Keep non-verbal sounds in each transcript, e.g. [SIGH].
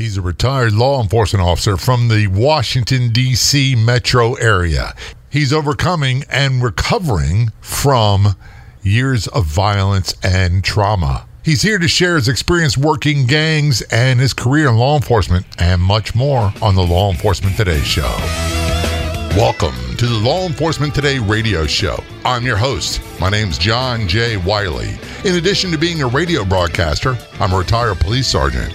He's a retired law enforcement officer from the Washington, D.C. metro area. He's overcoming and recovering from years of violence and trauma. He's here to share his experience working gangs and his career in law enforcement and much more on the Law Enforcement Today show. Welcome to the Law Enforcement Today radio show. I'm your host. My name's John J. Wiley. In addition to being a radio broadcaster, I'm a retired police sergeant.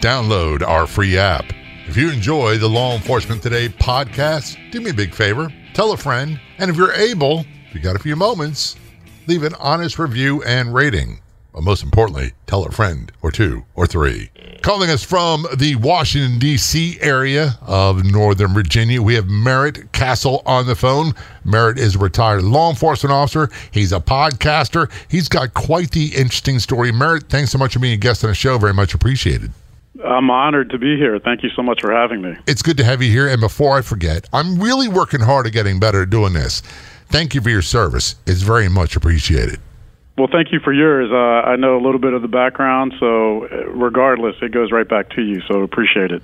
download our free app. If you enjoy the Law Enforcement Today podcast, do me a big favor, tell a friend, and if you're able, if you got a few moments, leave an honest review and rating. But most importantly, tell a friend or two or three. Calling us from the Washington, D.C. area of Northern Virginia, we have Merritt Castle on the phone. Merritt is a retired law enforcement officer. He's a podcaster. He's got quite the interesting story. Merritt, thanks so much for being a guest on the show. Very much appreciated. I'm honored to be here. Thank you so much for having me. It's good to have you here. And before I forget, I'm really working hard at getting better at doing this. Thank you for your service. It's very much appreciated. Well, thank you for yours. Uh, I know a little bit of the background, so uh, regardless, it goes right back to you. So appreciate it.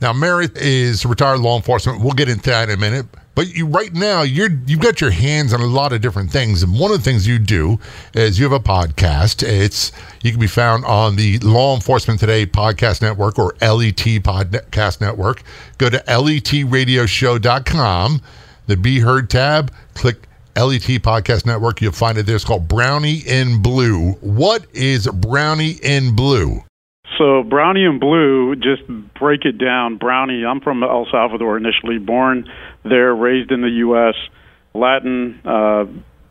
Now, Merritt is retired law enforcement. We'll get into that in a minute. But you right now, you're you've got your hands on a lot of different things, and one of the things you do is you have a podcast. It's you can be found on the Law Enforcement Today podcast network or LET podcast network. Go to letradioshow.com, the Be Heard tab, click LET Podcast Network. You'll find it there. It's called Brownie in Blue. What is Brownie in Blue? So Brownie and Blue, just break it down. Brownie, I'm from El Salvador initially, born there, raised in the U.S., Latin, uh,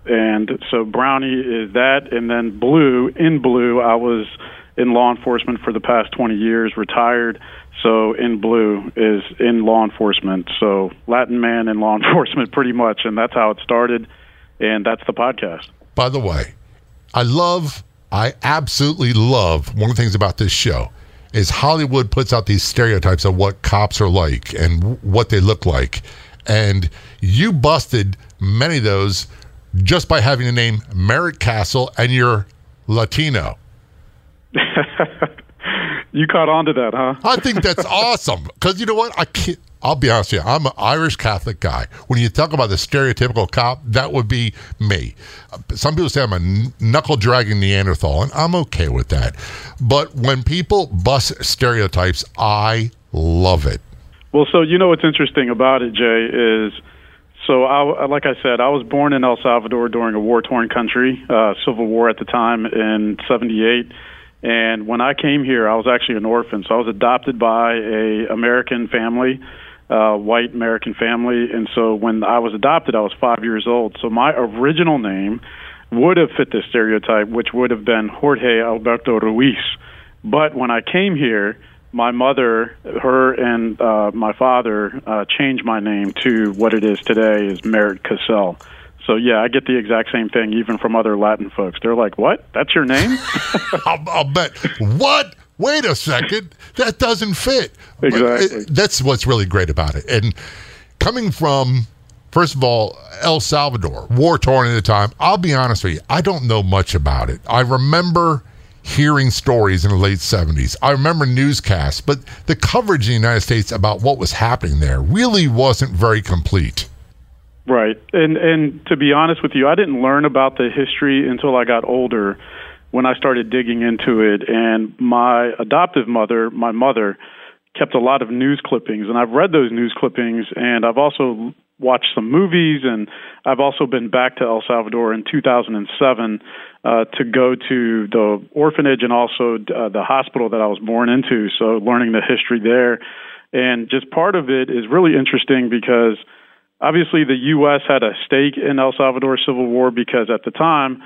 and so Brownie is that, and then Blue, in Blue, I was in law enforcement for the past 20 years, retired. So in blue is in law enforcement. So Latin man in law [LAUGHS] enforcement, pretty much, and that's how it started, and that's the podcast. By the way, I love, I absolutely love one of the things about this show is Hollywood puts out these stereotypes of what cops are like and what they look like, and you busted many of those just by having the name Merritt Castle and you're Latino. [LAUGHS] you caught on to that, huh? I think that's [LAUGHS] awesome because you know what? I can't. I'll be honest with you. I'm an Irish Catholic guy. When you talk about the stereotypical cop, that would be me. Some people say I'm a knuckle dragging Neanderthal, and I'm okay with that. But when people bust stereotypes, I love it. Well, so you know what's interesting about it, Jay, is so I, like I said, I was born in El Salvador during a war-torn country, uh, civil war at the time in '78. And when I came here, I was actually an orphan, so I was adopted by a American family, uh, white American family. And so when I was adopted, I was five years old. So my original name would have fit this stereotype, which would have been Jorge Alberto Ruiz. But when I came here, my mother, her and uh, my father uh, changed my name to what it is today is Merritt Castle. So yeah, I get the exact same thing even from other Latin folks. They're like, "What? That's your name?" [LAUGHS] I'll, I'll, bet. What? Wait a second. That doesn't fit. Exactly. It, that's what's really great about it. And coming from, first of all, El Salvador, war torn at the time. I'll be honest with you. I don't know much about it. I remember hearing stories in the late 70s. I remember newscasts, but the coverage in the United States about what was happening there really wasn't very complete. Right. And and to be honest with you, I didn't learn about the history until I got older when I started digging into it and my adoptive mother, my mother, kept a lot of news clippings and I've read those news clippings and I've also watched some movies and I've also been back to El Salvador in 2007 uh, to go to the orphanage and also uh, the hospital that I was born into so learning the history there and just part of it is really interesting because obviously the U.S. had a stake in El Salvador Civil War because at the time,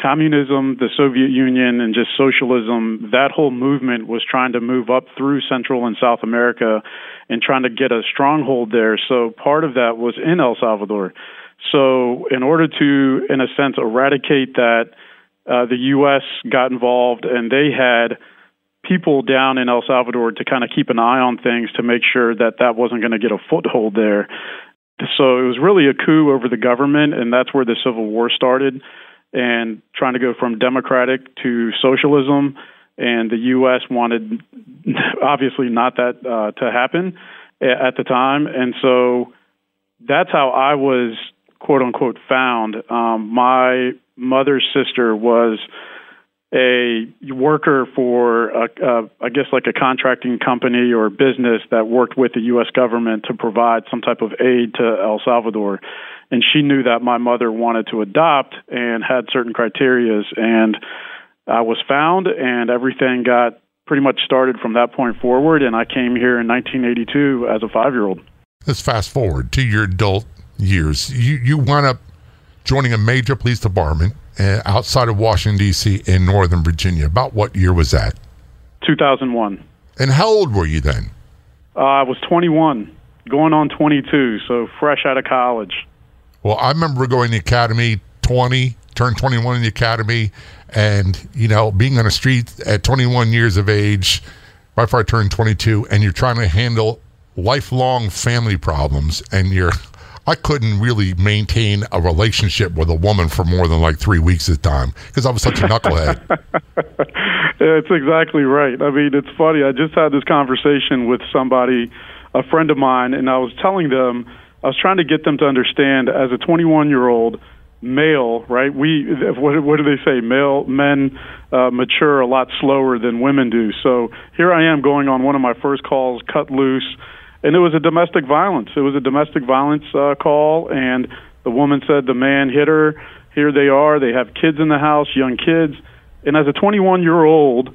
communism, the Soviet Union, and just socialism, that whole movement was trying to move up through Central and South America and trying to get a stronghold there. So part of that was in El Salvador. So, in order to, in a sense, eradicate that, uh, the U.S. got involved and they had people down in El Salvador to kind of keep an eye on things to make sure that that wasn't going to get a foothold there. So it was really a coup over the government, and that's where the Civil War started, and trying to go from democratic to socialism. And the U.S. wanted, [LAUGHS] obviously, not that uh, to happen at the time, and so that's how I was quote unquote found. Um, my mother's sister was a worker for, a, a, I guess, like a contracting company or business that worked with the U.S. government to provide some type of aid to El Salvador. And she knew that my mother wanted to adopt and had certain criterias. And I was found, and everything got pretty much started from that point forward. And I came here in 1982 as a five year old. Let's fast forward to your adult years. You, you wound up joining a major police department uh, outside of Washington, D.C., in Northern Virginia. About what year was that? 2001. And how old were you then? Uh, I was 21, going on 22, so fresh out of college. Well, I remember going to the academy 20, turned 21 in the academy, and, you know, being on the street at 21 years of age, right before I turned 22, and you're trying to handle lifelong family problems, and you're I couldn't really maintain a relationship with a woman for more than like three weeks at a time because I was such a knucklehead. [LAUGHS] It's exactly right. I mean, it's funny. I just had this conversation with somebody, a friend of mine, and I was telling them, I was trying to get them to understand as a 21 year old male, right? We what, what do they say? Male men uh, mature a lot slower than women do. So here I am going on one of my first calls, cut loose and it was a domestic violence. It was a domestic violence uh, call, and the woman said the man hit her. Here they are. They have kids in the house, young kids. And as a 21 year old,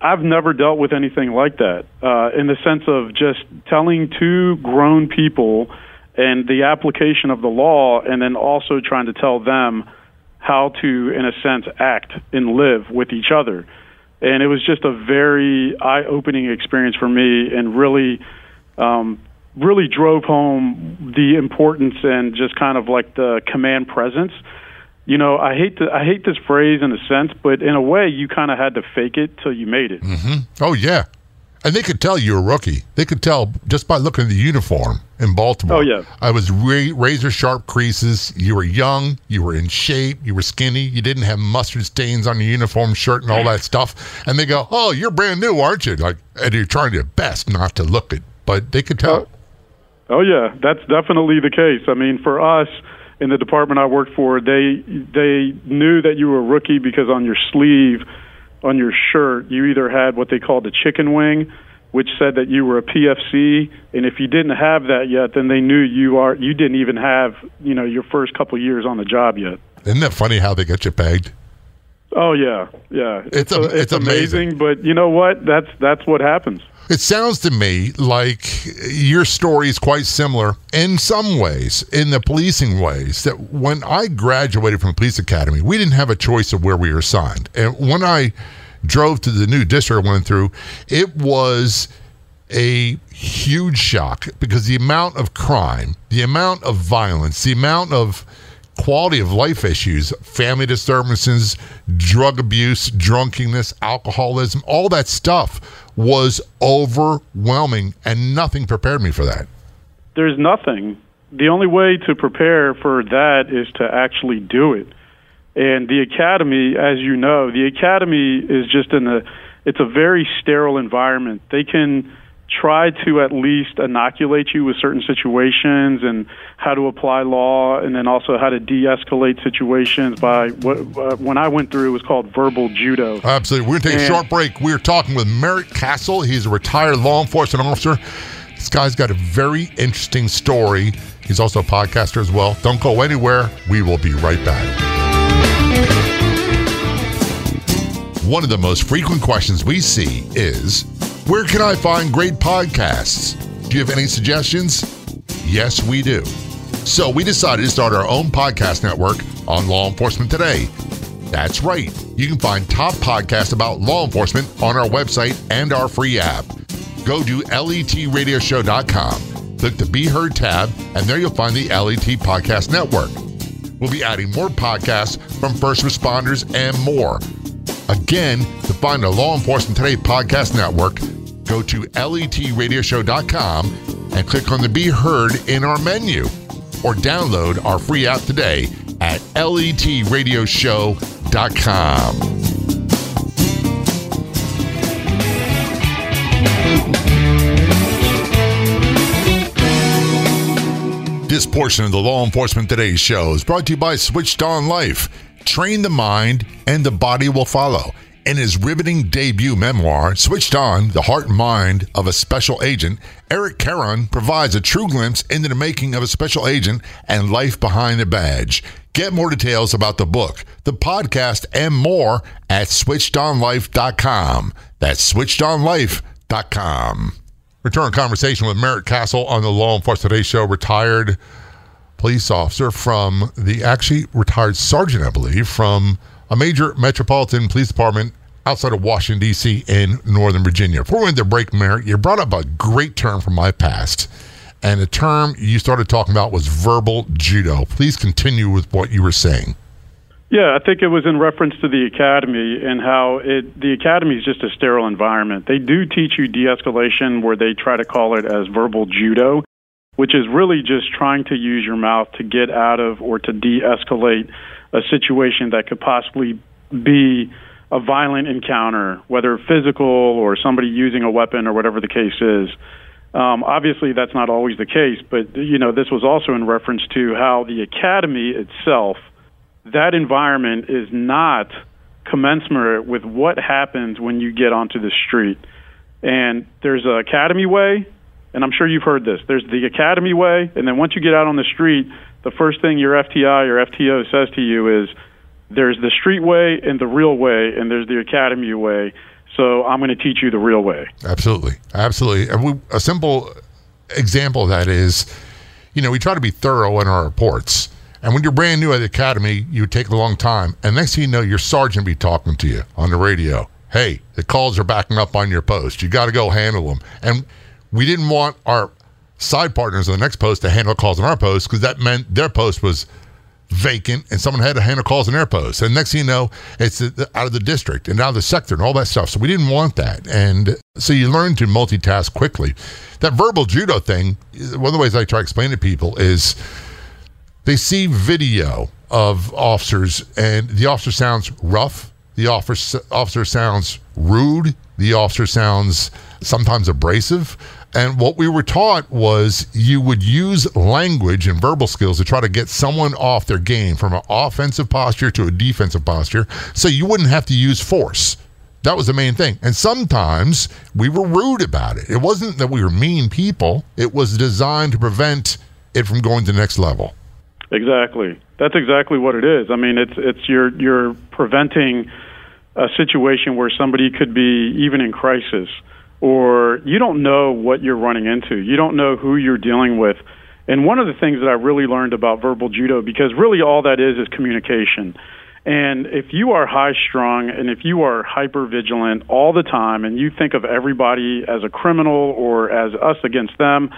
I've never dealt with anything like that uh, in the sense of just telling two grown people and the application of the law, and then also trying to tell them how to, in a sense, act and live with each other. And it was just a very eye opening experience for me and really um, really drove home the importance and just kind of like the command presence. You know, I hate to, I hate this phrase in a sense, but in a way, you kind of had to fake it till you made it. Mm-hmm. Oh yeah, and they could tell you're a rookie. They could tell just by looking at the uniform in Baltimore. Oh yeah, I was ra- razor sharp creases. You were young. You were in shape. You were skinny. You didn't have mustard stains on your uniform shirt and all that [LAUGHS] stuff. And they go, "Oh, you're brand new, aren't you?" Like, and you're trying your best not to look it but they could tell. Oh, oh yeah, that's definitely the case. I mean, for us in the department I worked for, they they knew that you were a rookie because on your sleeve, on your shirt, you either had what they called the chicken wing, which said that you were a PFC, and if you didn't have that yet, then they knew you are you didn't even have you know your first couple years on the job yet. Isn't that funny how they get you pegged? Oh yeah, yeah. It's, a, it's, it's amazing. amazing, but you know what? That's that's what happens. It sounds to me like your story is quite similar in some ways, in the policing ways. That when I graduated from the police academy, we didn't have a choice of where we were assigned. And when I drove to the new district I went through, it was a huge shock because the amount of crime, the amount of violence, the amount of quality of life issues, family disturbances, drug abuse, drunkenness, alcoholism, all that stuff was overwhelming, and nothing prepared me for that. There's nothing. The only way to prepare for that is to actually do it. And the academy, as you know, the academy is just in a it's a very sterile environment. They can try to at least inoculate you with certain situations and how to apply law and then also how to de-escalate situations by what uh, when I went through it was called verbal judo. Absolutely. We're going to take and, a short break. We're talking with Merritt Castle. He's a retired law enforcement officer. This guy's got a very interesting story. He's also a podcaster as well. Don't go anywhere. We will be right back. One of the most frequent questions we see is where can I find great podcasts? Do you have any suggestions? Yes, we do. So we decided to start our own podcast network on Law Enforcement Today. That's right. You can find top podcasts about law enforcement on our website and our free app. Go to letradioshow.com, click the Be Heard tab, and there you'll find the LET Podcast Network. We'll be adding more podcasts from first responders and more. Again, to find the Law Enforcement Today Podcast Network, go to letradioshow.com and click on the Be Heard in our menu, or download our free app today at letradioshow.com. This portion of the Law Enforcement Today show is brought to you by Switched On Life. Train the mind, and the body will follow. In his riveting debut memoir, Switched On, The Heart and Mind of a Special Agent, Eric Caron provides a true glimpse into the making of a special agent and life behind the badge. Get more details about the book, the podcast, and more at switchedonlife.com. That's switchedonlife.com. Return conversation with Merritt Castle on the Law Enforcement Today show, retired police officer from the actually retired sergeant, I believe, from a major metropolitan police department outside of Washington, D.C. in Northern Virginia. Before we went to break, Merritt, you brought up a great term from my past. And the term you started talking about was verbal judo. Please continue with what you were saying. Yeah, I think it was in reference to the academy and how it the academy is just a sterile environment. They do teach you de-escalation where they try to call it as verbal judo, which is really just trying to use your mouth to get out of or to de-escalate a situation that could possibly be a violent encounter, whether physical or somebody using a weapon or whatever the case is. Um, obviously, that's not always the case, but you know this was also in reference to how the academy itself – that environment is not commensurate with what happens when you get onto the street. And there's a academy way, and I'm sure you've heard this. There's the academy way, and then once you get out on the street, the first thing your FTI or FTO says to you is, "There's the street way and the real way, and there's the academy way." So I'm going to teach you the real way. Absolutely, absolutely. And we, a simple example of that is, you know, we try to be thorough in our reports and when you're brand new at the academy, you take a long time. And next thing you know, your sergeant be talking to you on the radio. Hey, the calls are backing up on your post. You got to go handle them. And we didn't want our side partners in the next post to handle calls on our post because that meant their post was vacant and someone had to handle calls on their post. And next thing you know, it's out of the district and out of the sector and all that stuff. So we didn't want that. And so you learn to multitask quickly. That verbal judo thing, one of the ways I try to explain to people is they see video of officers, and the officer sounds rough. The officer, officer sounds rude. The officer sounds sometimes abrasive. And what we were taught was you would use language and verbal skills to try to get someone off their game from an offensive posture to a defensive posture so you wouldn't have to use force. That was the main thing. And sometimes we were rude about it. It wasn't that we were mean people, it was designed to prevent it from going to the next level. Exactly. That's exactly what it is. I mean, it's it's you're you're preventing a situation where somebody could be even in crisis or you don't know what you're running into. You don't know who you're dealing with. And one of the things that I really learned about verbal judo because really all that is is communication. And if you are high strung and if you are hyper vigilant all the time and you think of everybody as a criminal or as us against them,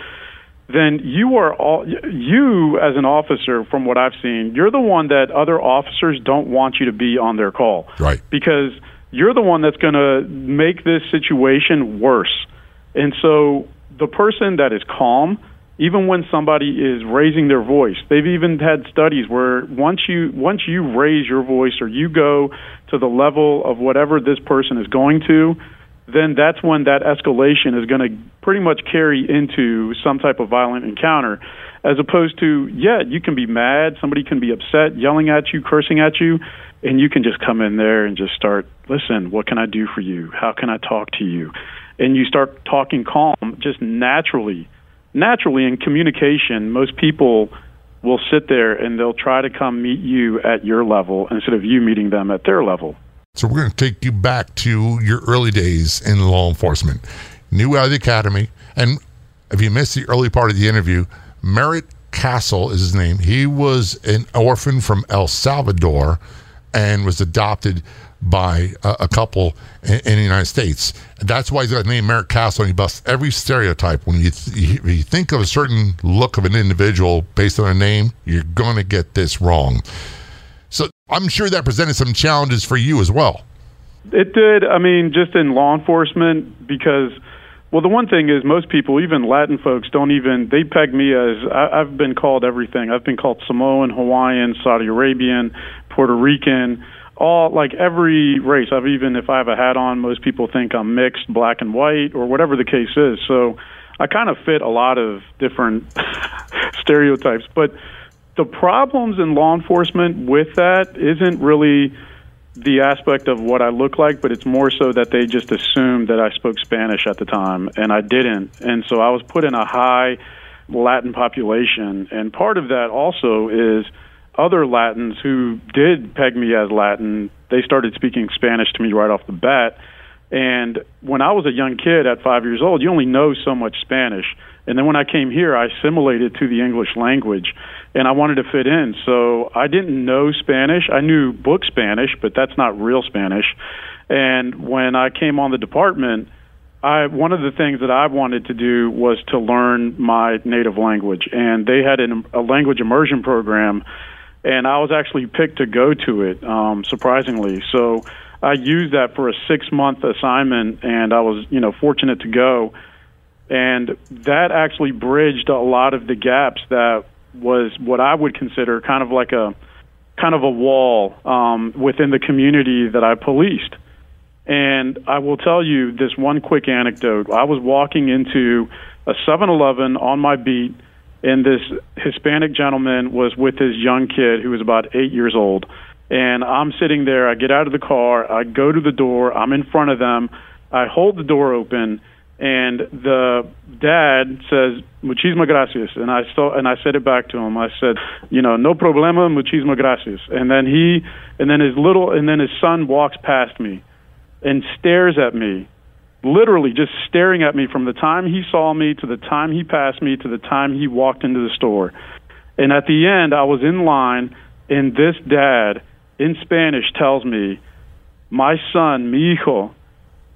then you are all you as an officer from what I've seen, you're the one that other officers don't want you to be on their call. Right. Because you're the one that's going to make this situation worse. And so the person that is calm, even when somebody is raising their voice, they've even had studies where once you once you raise your voice or you go to the level of whatever this person is going to, then that's when that escalation is going to pretty much carry into some type of violent encounter. As opposed to, yeah, you can be mad, somebody can be upset, yelling at you, cursing at you, and you can just come in there and just start, listen, what can I do for you? How can I talk to you? And you start talking calm, just naturally. Naturally, in communication, most people will sit there and they'll try to come meet you at your level instead of you meeting them at their level. So we're going to take you back to your early days in law enforcement. New out of the academy. And if you missed the early part of the interview, Merritt Castle is his name. He was an orphan from El Salvador and was adopted by a, a couple in, in, the United States. That's why he's got the name Merritt Castle, and he busts every stereotype. When you, th- you think of a certain look of an individual based on a name, you're going to get this wrong. So I'm sure that presented some challenges for you as well. It did. I mean, just in law enforcement, because well, the one thing is most people, even Latin folks, don't even they peg me as I, I've been called everything. I've been called Samoan, Hawaiian, Saudi Arabian, Puerto Rican all like every race. I've even if I have a hat on, most people think I'm mixed, black and white, or whatever the case is. So I kind of fit a lot of different [LAUGHS] stereotypes. But the problems in law enforcement with that isn't really the aspect of what I look like, but it's more so that they just assumed that I spoke Spanish at the time, and I didn't. And so I was put in a high Latin population. And part of that also is other Latins who did peg me as Latin, they started speaking Spanish to me right off the bat. And when I was a young kid at five years old, you only know so much Spanish. And then when I came here, I assimilated to the English language and I wanted to fit in. So I didn't know Spanish. I knew book Spanish, but that's not real Spanish. And when I came on the department, I one of the things that I wanted to do was to learn my native language. And they had an, a language immersion program and I was actually picked to go to it, um, surprisingly. So I used that for a six month assignment, and I was, you know, fortunate to go. And that actually bridged a lot of the gaps that was what I would consider kind of like a kind of a wall um, within the community that I policed. And I will tell you this one quick anecdote. I was walking into a 7 Eleven on my beat and this Hispanic gentleman was with his young kid who was about eight years old. And I'm sitting there. I get out of the car. I go to the door. I'm in front of them. I hold the door open, and the dad says "muchísimas gracias," and I saw and I said it back to him. I said, "You know, no problema, muchísimas gracias." And then he, and then his little, and then his son walks past me, and stares at me literally just staring at me from the time he saw me to the time he passed me to the time he walked into the store. And at the end, I was in line, and this dad in Spanish tells me, My son, mi hijo,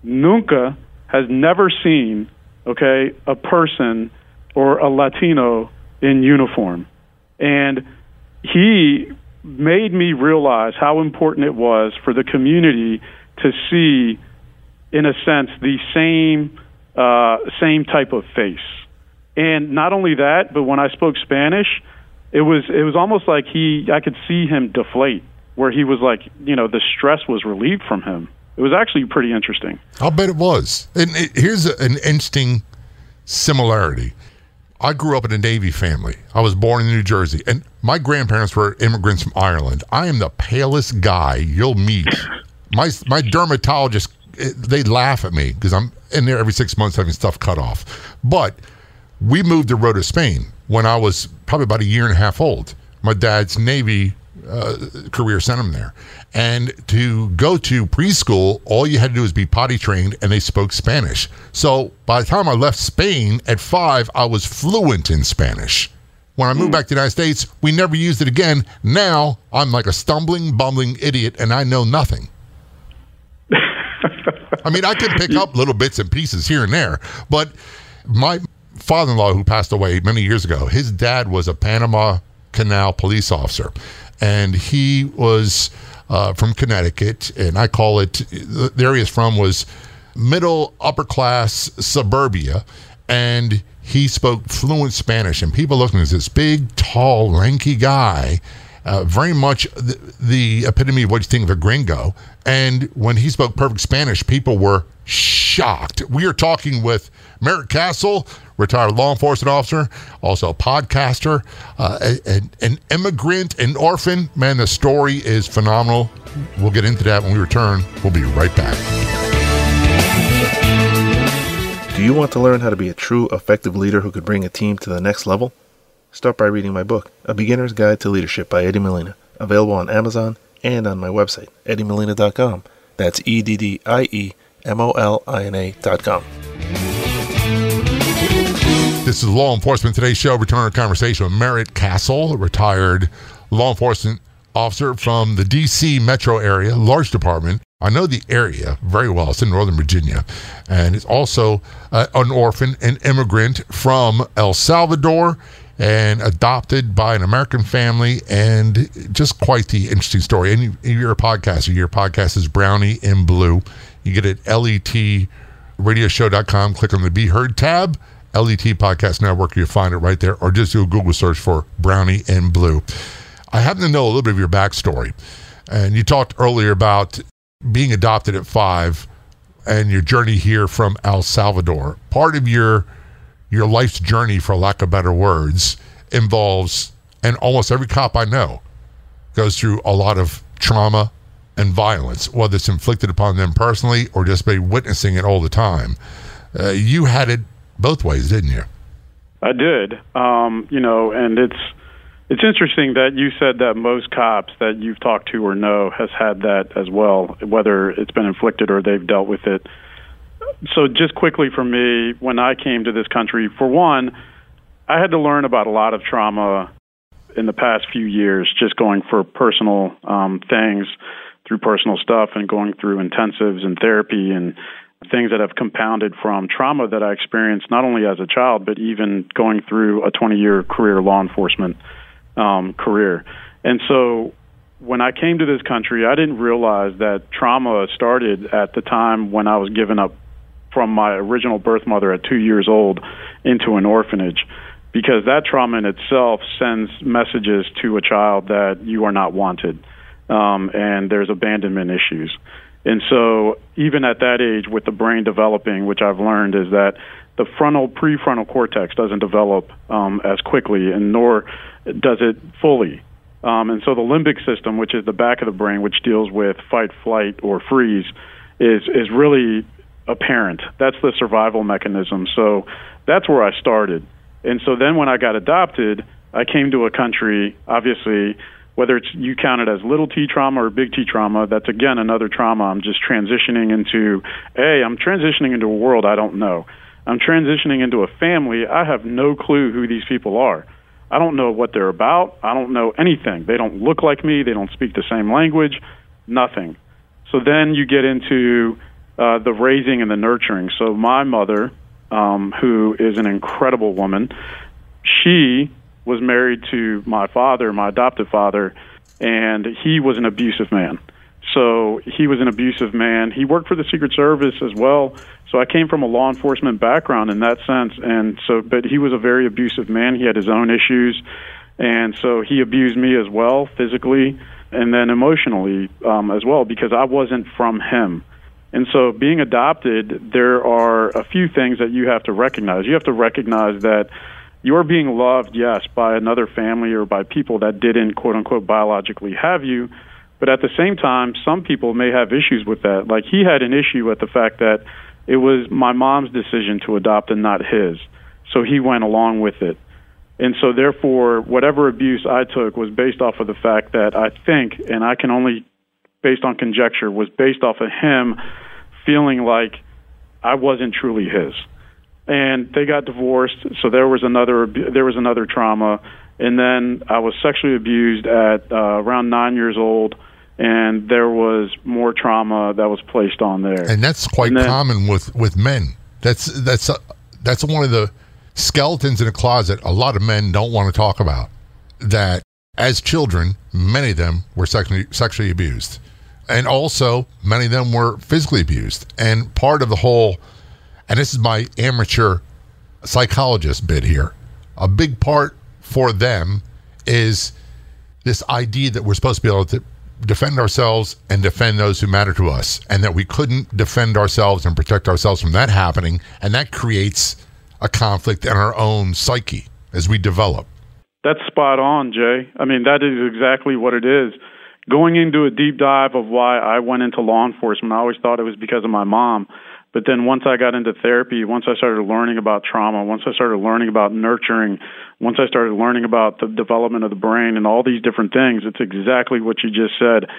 nunca has never seen, okay, a person or a Latino in uniform. And he made me realize how important it was for the community to see in a sense, the same uh, same type of face. And not only that, but when I spoke Spanish, it was it was almost like he I could see him deflate, where he was like, you know, the stress was relieved from him. It was actually pretty interesting. I'll bet it was. And it, here's an interesting similarity. I grew up in a Navy family. I was born in New Jersey, and my grandparents were immigrants from Ireland. I am the palest guy you'll meet. [LAUGHS] My my dermatologist eh, they laugh at me because I'm in there every six months having stuff cut off. But we moved to Rota, Spain when I was probably about a year and a half old. My dad's Navy uh, career sent him there. And to go to preschool, all you had to do was be potty trained, and they spoke Spanish. So by the time I left Spain at five, I was fluent in Spanish. When I moved mm. back to the United States, we never used it again. Now I'm like a stumbling, bumbling idiot, and I know nothing. I mean, I can pick [LAUGHS] up little bits and pieces here and there, but my father-in-law, who passed away many years ago, his dad was a Panama Canal police officer, and he was uh, from Connecticut, and I call it the area he's from was middle upper class suburbia, and he spoke fluent Spanish, and people looked at him as this big, tall, lanky guy uh, very much the, the, epitome of what you think of a gringo. And when he spoke perfect Spanish, people were shocked. We are talking with Merritt Castle, retired law enforcement officer, also a podcaster, uh, an, an immigrant, an orphan. Man, the story is phenomenal. We'll get into that when we return. We'll be right back. Do you want to learn how to be a true, effective leader who could bring a team to the next level? Start by reading my book, A Beginner's Guide to Leadership by Eddie Molina, available on Amazon and on my website, eddiemolina.com. That's E D D I E M O L I N A.com. This is Law Enforcement Today's show. Return our conversation with Merritt Castle, retired law enforcement officer from the D.C. metro area, large department. I know the area very well. It's in Northern Virginia. And it's also uh, an orphan, an immigrant from El Salvador and adopted by an American family, and just quite the interesting story. And you're a podcaster. Your podcast is Brownie in Blue. You get it at letradioshow.com. Click on the Be Heard tab, LET Podcast Network. You'll find it right there, or just do a Google search for Brownie and Blue. I happen to know a little bit of your backstory. And you talked earlier about being adopted at five and your journey here from El Salvador. Part of your your life's journey, for lack of better words, involves, and almost every cop I know goes through a lot of trauma and violence, whether it's inflicted upon them personally or just by witnessing it all the time. Uh, you had it both ways, didn't you? I did. Um, you know, and it's it's interesting that you said that most cops that you've talked to or know has had that as well, whether it's been inflicted or they've dealt with it so just quickly for me, when I came to this country, for one, I had to learn about a lot of trauma in the past few years, just going for personal um, things through personal stuff and going through intensives and therapy and things that have compounded from trauma that I experienced not only as a child, but even going through a 20 year career law enforcement um, career. And so when I came to this country, I didn't realize that trauma started at the time when I was given up from my original birth mother at two years old into an orphanage because that trauma in itself sends messages to a child that you are not wanted um, and there's abandonment issues. And so, even at that age, with the brain developing, which I've learned is that the frontal prefrontal cortex doesn't develop um, as quickly, and nor does it fully. Um, and so, the limbic system, which is the back of the brain, which deals with fight, flight, or freeze, is is really apparent. That's the survival mechanism. So that's where I started. And so then when I got adopted, I came to a country, obviously, whether it's you count it as little t trauma or big T trauma, that's again another trauma. I'm just transitioning into, A, I'm transitioning into a world I don't know. I'm transitioning into a family. I have no clue who these people are. I don't know what they're about. I don't know anything. They don't look like me. They don't speak the same language. Nothing. So then you get into uh, the raising and the nurturing. So my mother, um, who is an incredible woman, she was married to my father, my adoptive father, and he was an abusive man. So he was an abusive man. He worked for the Secret Service as well. So I came from a law enforcement background in that sense, and so but he was a very abusive man. He had his own issues, and so he abused me as well physically and then emotionally um, as well because I wasn't from him. And so, being adopted, there are a few things that you have to recognize. You have to recognize that you're being loved, yes, by another family or by people that didn't, quote unquote, biologically have you. But at the same time, some people may have issues with that. Like he had an issue with the fact that it was my mom's decision to adopt and not his. So he went along with it. And so, therefore, whatever abuse I took was based off of the fact that I think, and I can only based on conjecture was based off of him feeling like I wasn't truly his. And they got divorced, so there was another there was another trauma. And then I was sexually abused at uh, around nine years old, and there was more trauma that was placed on there. And that's quite then, common with with men. That's that's uh, that's one of the skeletons in a closet a lot of men don't want to talk about. That as children, many of them were sexually sexually abused and also many of them were physically abused. And part of the whole, and this is my amateur psychologist bit here, a big part for them is this idea that we're supposed to be able to defend ourselves and defend those who matter to us, and that we couldn't defend ourselves and protect ourselves from that happening, and that creates a conflict in our own psyche as we develop. That's spot on, Jay. I mean, that is exactly what it is going into a deep dive of why I went into law enforcement, I always thought it was because of my mom. But then once I got into therapy, once I started learning about trauma, once I started learning about nurturing, once I started learning about the development of the brain and all these different things, it's exactly what you just said.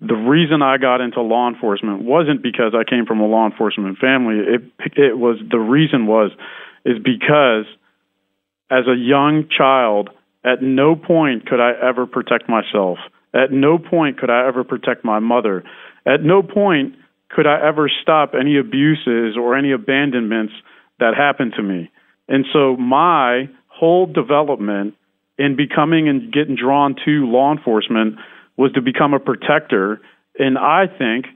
The reason I got into law enforcement wasn't because I came from a law enforcement family. It it was the reason was is because as a young child, at no point could I ever protect myself At no point could I ever protect my mother. At no point could I ever stop any abuses or any abandonments that happened to me. And so my whole development in becoming and getting drawn to law enforcement was to become a protector. And I think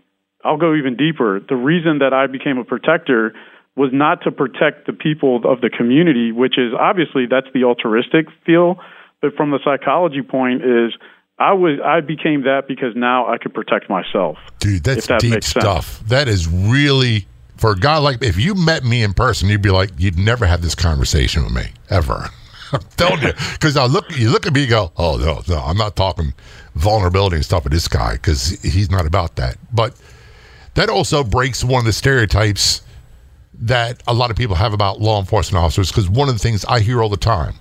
I'll go even deeper. The reason that I became a protector was not to protect the people of the community, which is obviously that's the altruistic feel, but from the psychology point is I was I became that because now I could protect myself. Dude, that's that deep stuff. That is really for a guy like if you met me in person, you'd be like, you'd never have this conversation with me ever. [LAUGHS] I'm telling you, because I look, you look at me, and go, oh no, no, I'm not talking vulnerability and stuff with this guy because he's not about that. But that also breaks one of the stereotypes that a lot of people have about law enforcement officers. Because one of the things I hear all the time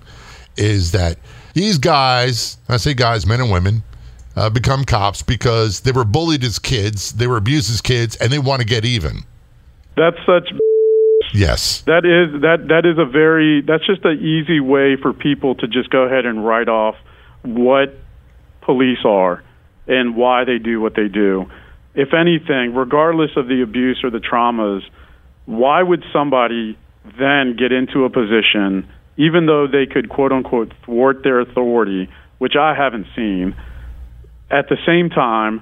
is that these guys, I say guys, men and women, uh, become cops because they were bullied as kids, they were abused as kids, and they want to get even. That's such. Yes. That is that that is a very that's just an easy way for people to just go ahead and write off what police are and why they do what they do. If anything, regardless of the abuse or the traumas, why would somebody then get into a position, even though they could quote unquote thwart their authority, which I haven't seen, at the same time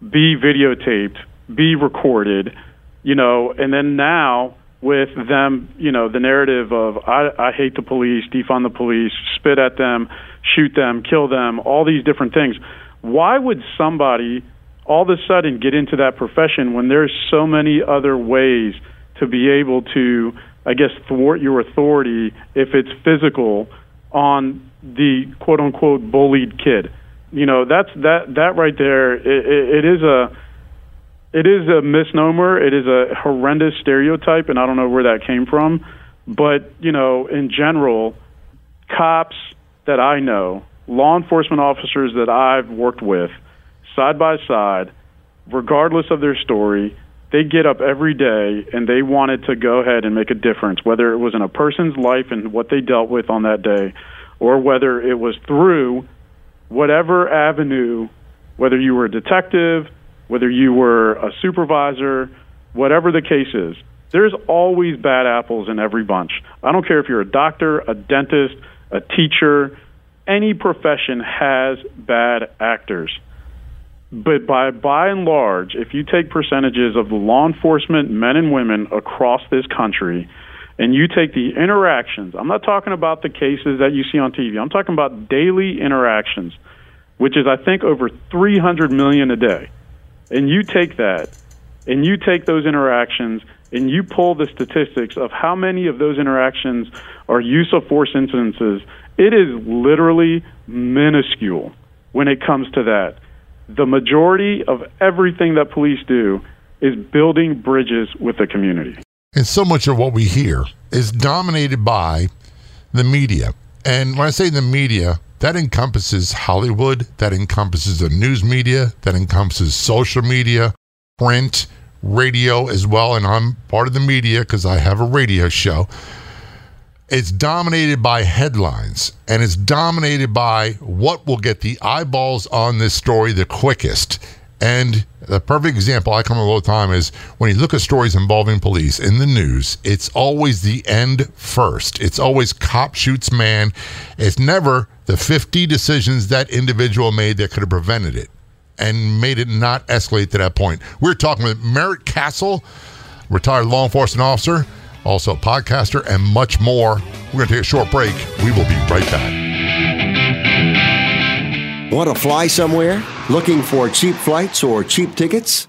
be videotaped, be recorded, you know, and then now with them, you know, the narrative of I, I hate the police, defund the police, spit at them, shoot them, kill them, all these different things. Why would somebody all of a sudden get into that profession when there's so many other ways to be able to, I guess, thwart your authority if it's physical on the quote unquote bullied kid? You know, that's that that right there. it, it, it is a it is a misnomer. It is a horrendous stereotype, and I don't know where that came from. But, you know, in general, cops that I know, law enforcement officers that I've worked with, side by side, regardless of their story, they get up every day and they wanted to go ahead and make a difference, whether it was in a person's life and what they dealt with on that day, or whether it was through whatever avenue, whether you were a detective, whether you were a supervisor, whatever the case is, there's always bad apples in every bunch. I don't care if you're a doctor, a dentist, a teacher, any profession has bad actors. But by by and large, if you take percentages of the law enforcement men and women across this country and you take the interactions, I'm not talking about the cases that you see on TV. I'm talking about daily interactions, which is I think over 300 million a day and you take that and you take those interactions and you pull the statistics of how many of those interactions are use of force incidences, it is literally minuscule when it comes to that. The majority of everything that police do is building bridges with the community. And so much of what we hear is dominated by the media. And when I say the media, that encompasses Hollywood, that encompasses the news media, that encompasses social media, print, radio as well. And I'm part of the media because I have a radio show. It's dominated by headlines and it's dominated by what will get the eyeballs on this story the quickest. And the perfect example I come up all the time is when you look at stories involving police in the news, it's always the end first. It's always cop shoots man. It's never the 50 decisions that individual made that could have prevented it and made it not escalate to that point. We're talking with Merritt Castle, retired law enforcement officer, also podcaster, and much more. We're going to take a short break. We will be right back. Want to fly somewhere? Looking for cheap flights or cheap tickets?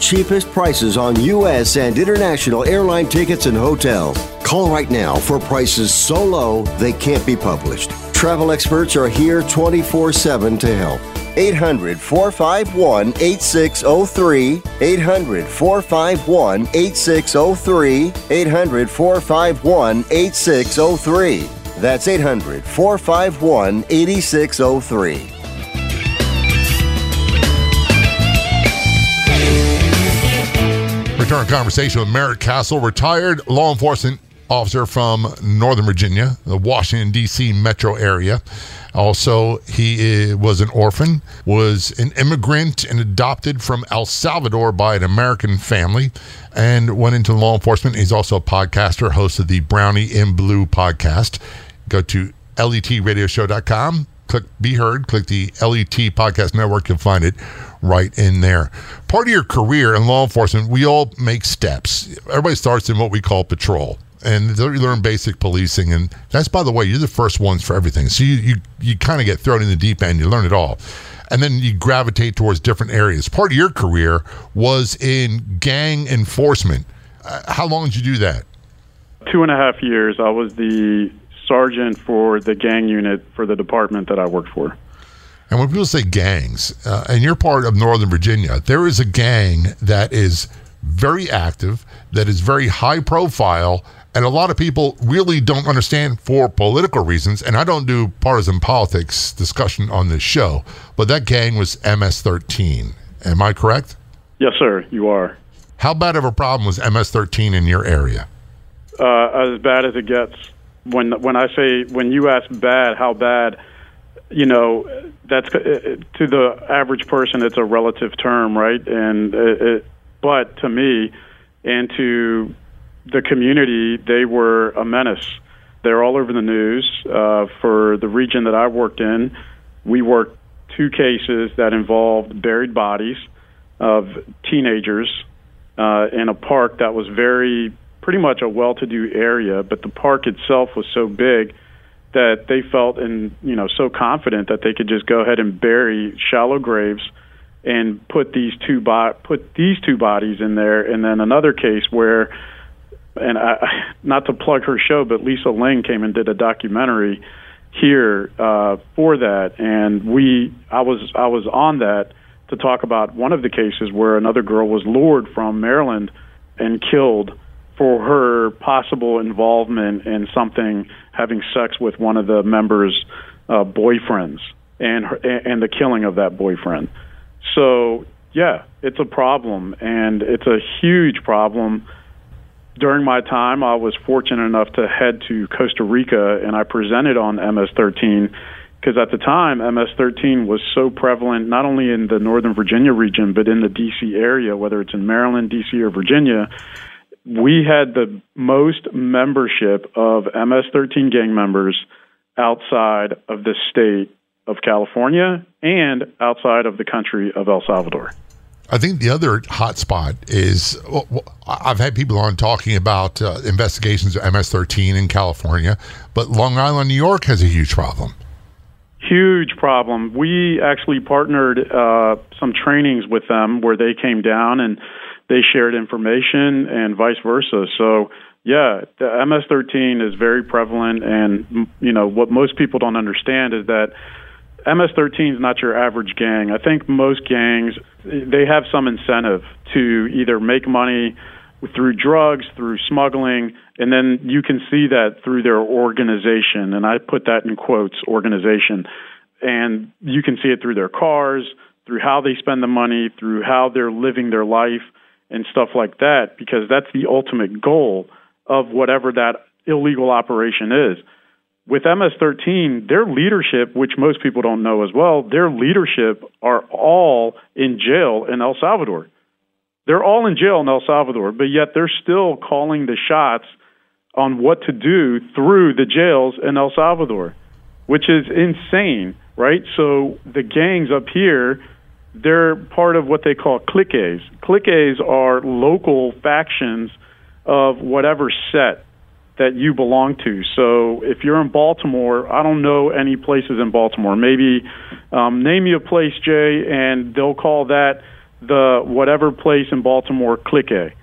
cheapest prices on U.S. and international airline tickets and hotels. Call right now for prices so low they can't be published. Travel experts are here 24 7 to help. 800 451 8603. 800 451 8603. 800 451 8603. That's 800 451 8603. Return conversation with Merritt Castle, retired law enforcement officer from Northern Virginia, the Washington, D.C. metro area. Also, he was an orphan, was an immigrant and adopted from El Salvador by an American family, and went into law enforcement. He's also a podcaster, host of the Brownie in Blue podcast. Go to letradioshow.com, click Be Heard, click the LET Podcast Network, you'll find it right in there. Part of your career in law enforcement, we all make steps. Everybody starts in what we call patrol and you learn basic policing. And that's, by the way, you're the first ones for everything. So you you, you kind of get thrown in the deep end. You learn it all, and then you gravitate towards different areas. Part of your career was in gang enforcement. Uh, how long did you do that? Two and a half years. I was the sergeant for the gang unit for the department that I worked for. And when people say gangs, uh, and you're part of Northern Virginia, there is a gang that is very active, that is very high profile, and a lot of people really don't understand for political reasons. And I don't do partisan politics discussion on this show, but that gang was MS-13. Am I correct? Yes, sir. You are. How bad of a problem was MS-13 in your area? Uh, as bad as it gets. When when I say when you ask bad, how bad? You know, that's uh, to the average person. It's a relative term, right? And it, it, but to me, and to the community, they were a menace. They're all over the news. Uh, for the region that I worked in, we worked two cases that involved buried bodies of teenagers uh, in a park that was very, pretty much a well to do area, but the park itself was so big that they felt and you know so confident that they could just go ahead and bury shallow graves and put these two bo- put these two bodies in there. And then another case where and I, not to plug her show, but Lisa Ling came and did a documentary here uh, for that, and we I was I was on that to talk about one of the cases where another girl was lured from Maryland and killed for her possible involvement in something having sex with one of the members' uh, boyfriends and her, and the killing of that boyfriend. So yeah, it's a problem, and it's a huge problem during my time, I was fortunate enough to head to Costa Rica and I presented on MS 13 because at the time, MS 13 was so prevalent not only in the Northern Virginia region, but in the DC area, whether it's in Maryland, DC, or Virginia. We had the most membership of MS 13 gang members outside of the state of California and outside of the country of El Salvador. I think the other hot spot is well, I've had people on talking about uh, investigations of MS-13 in California, but Long Island, New York has a huge problem. Huge problem. We actually partnered uh, some trainings with them where they came down and they shared information and vice versa. So yeah, the MS-13 is very prevalent, and you know what most people don't understand is that MS-13 is not your average gang. I think most gangs they have some incentive to either make money through drugs, through smuggling, and then you can see that through their organization. And I put that in quotes, organization. And you can see it through their cars, through how they spend the money, through how they're living their life, and stuff like that, because that's the ultimate goal of whatever that illegal operation is with MS-13, their leadership, which most people don't know as well, their leadership are all in jail in El Salvador. They're all in jail in El Salvador, but yet they're still calling the shots on what to do through the jails in El Salvador, which is insane, right? So the gangs up here, they're part of what they call cliques. Cliques are local factions of whatever set that you belong to. So if you're in Baltimore, I don't know any places in Baltimore. Maybe um, name me a place, Jay, and they'll call that the whatever place in Baltimore clique.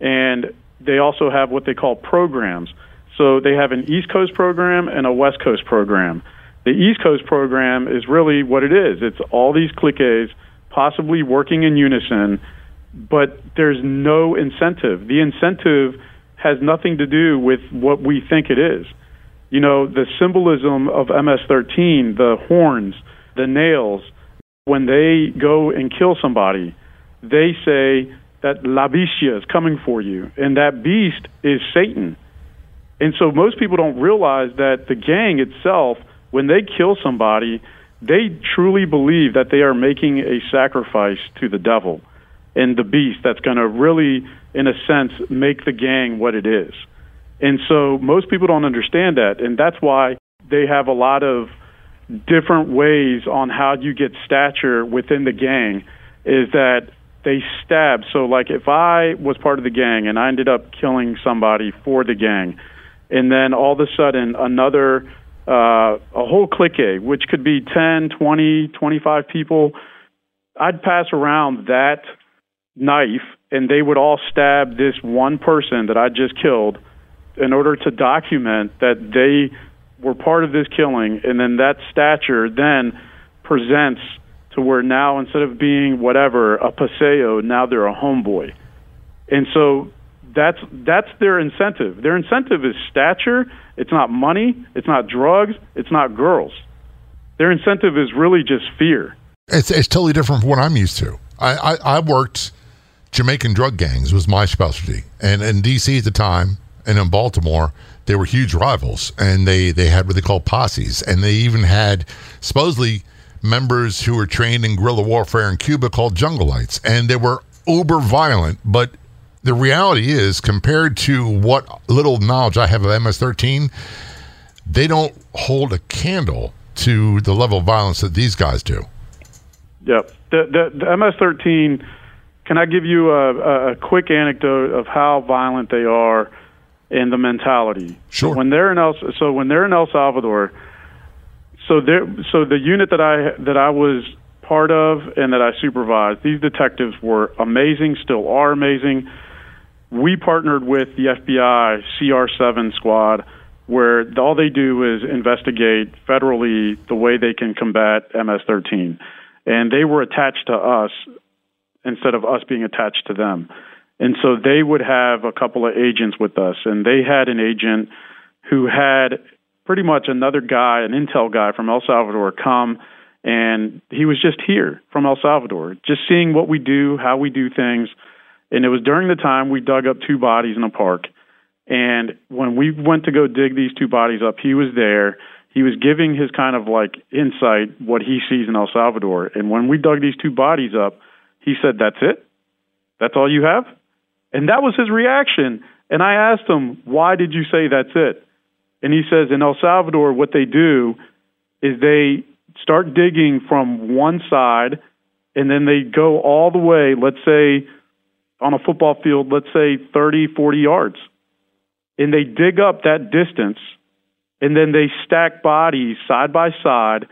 And they also have what they call programs. So they have an East Coast program and a West Coast program. The East Coast program is really what it is. It's all these cliques possibly working in unison, but there's no incentive. The incentive has nothing to do with what we think it is. You know, the symbolism of MS 13, the horns, the nails, when they go and kill somebody, they say that La Bestia is coming for you, and that beast is Satan. And so most people don't realize that the gang itself, when they kill somebody, they truly believe that they are making a sacrifice to the devil and the beast that's going to really, in a sense, make the gang what it is. And so most people don't understand that, and that's why they have a lot of different ways on how you get stature within the gang. Is that they stab? So, like, if I was part of the gang and I ended up killing somebody for the gang, and then all of a sudden another uh, a whole clique, which could be 10, 20, 25 people, I'd pass around that knife and they would all stab this one person that I just killed in order to document that they were part of this killing, and then that stature then presents to where now instead of being whatever a paseo, now they're a homeboy, and so that's that's their incentive. Their incentive is stature. It's not money. It's not drugs. It's not girls. Their incentive is really just fear. It's it's totally different from what I'm used to. I I, I worked Jamaican drug gangs was my specialty, and in D.C. at the time, and in Baltimore, they were huge rivals, and they they had what they call posses, and they even had supposedly members who were trained in guerrilla warfare in Cuba called Jungleites, and they were uber violent. But the reality is, compared to what little knowledge I have of MS-13, they don't hold a candle to the level of violence that these guys do. Yep, the the, the MS-13. Can I give you a, a quick anecdote of how violent they are? and the mentality. Sure. When they're in El, so when they're in El Salvador, so there, so the unit that I that I was part of and that I supervised, these detectives were amazing, still are amazing. We partnered with the FBI CR7 squad, where all they do is investigate federally the way they can combat MS-13, and they were attached to us instead of us being attached to them. And so they would have a couple of agents with us, and they had an agent who had pretty much another guy, an intel guy from El Salvador, come, and he was just here from El Salvador, just seeing what we do, how we do things. And it was during the time we dug up two bodies in a park. And when we went to go dig these two bodies up, he was there. He was giving his kind of like insight, what he sees in El Salvador. And when we dug these two bodies up, he said, That's it? That's all you have? And that was his reaction. And I asked him, Why did you say that's it? And he says, In El Salvador, what they do is they start digging from one side and then they go all the way, let's say on a football field, let's say 30, 40 yards. And they dig up that distance and then they stack bodies side by side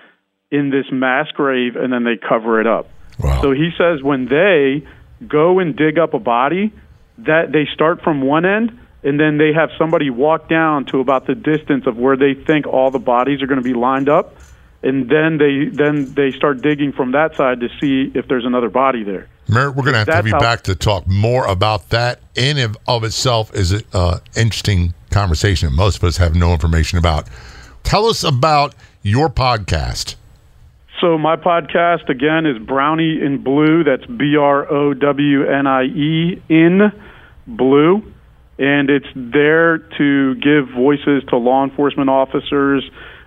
in this mass grave and then they cover it up. Wow. So he says when they go and dig up a body, that they start from one end and then they have somebody walk down to about the distance of where they think all the bodies are going to be lined up and then they then they start digging from that side to see if there's another body there. Merritt, we're going to have to have you how- back to talk more about that. In and of itself is an uh, interesting conversation that most of us have no information about. Tell us about your podcast. So my podcast again is Brownie in Blue. That's B R O W N I E in Blue, and it's there to give voices to law enforcement officers.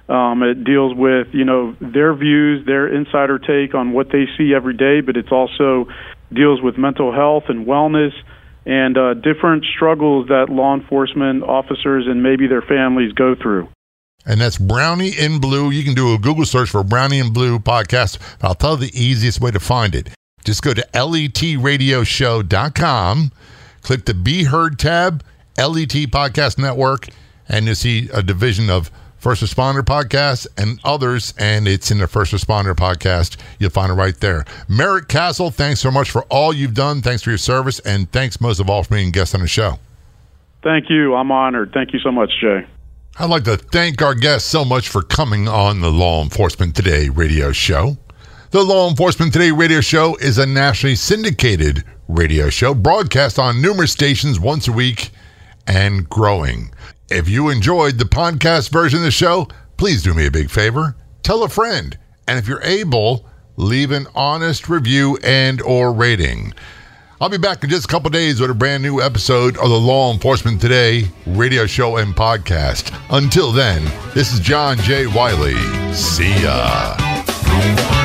Um, it deals with you know their views, their insider take on what they see every day, but it's also deals with mental health and wellness and uh, different struggles that law enforcement officers and maybe their families go through. And that's Brownie in Blue. You can do a Google search for Brownie in Blue podcast. I'll tell you the easiest way to find it. Just go to letradioshow.com, click the Be Heard tab, LET Podcast Network, and you'll see a division of First Responder Podcast, and others, and it's in the First Responder Podcast. You'll find it right there. Merritt Castle, thanks so much for all you've done. Thanks for your service, and thanks most of all for being a guest on the show. Thank you. I'm honored. Thank you so much, Jay. I'd like to thank our guests so much for coming on the Law Enforcement Today radio show. The Law Enforcement Today radio show is a nationally syndicated radio show broadcast on numerous stations once a week and growing. If you enjoyed the podcast version of the show, please do me a big favor. Tell a friend. And if you're able, leave an honest review and or rating. I'll be back in just a couple days with a brand new episode of the Law Enforcement Today radio show and podcast. Until then, this is John J. Wiley. See ya.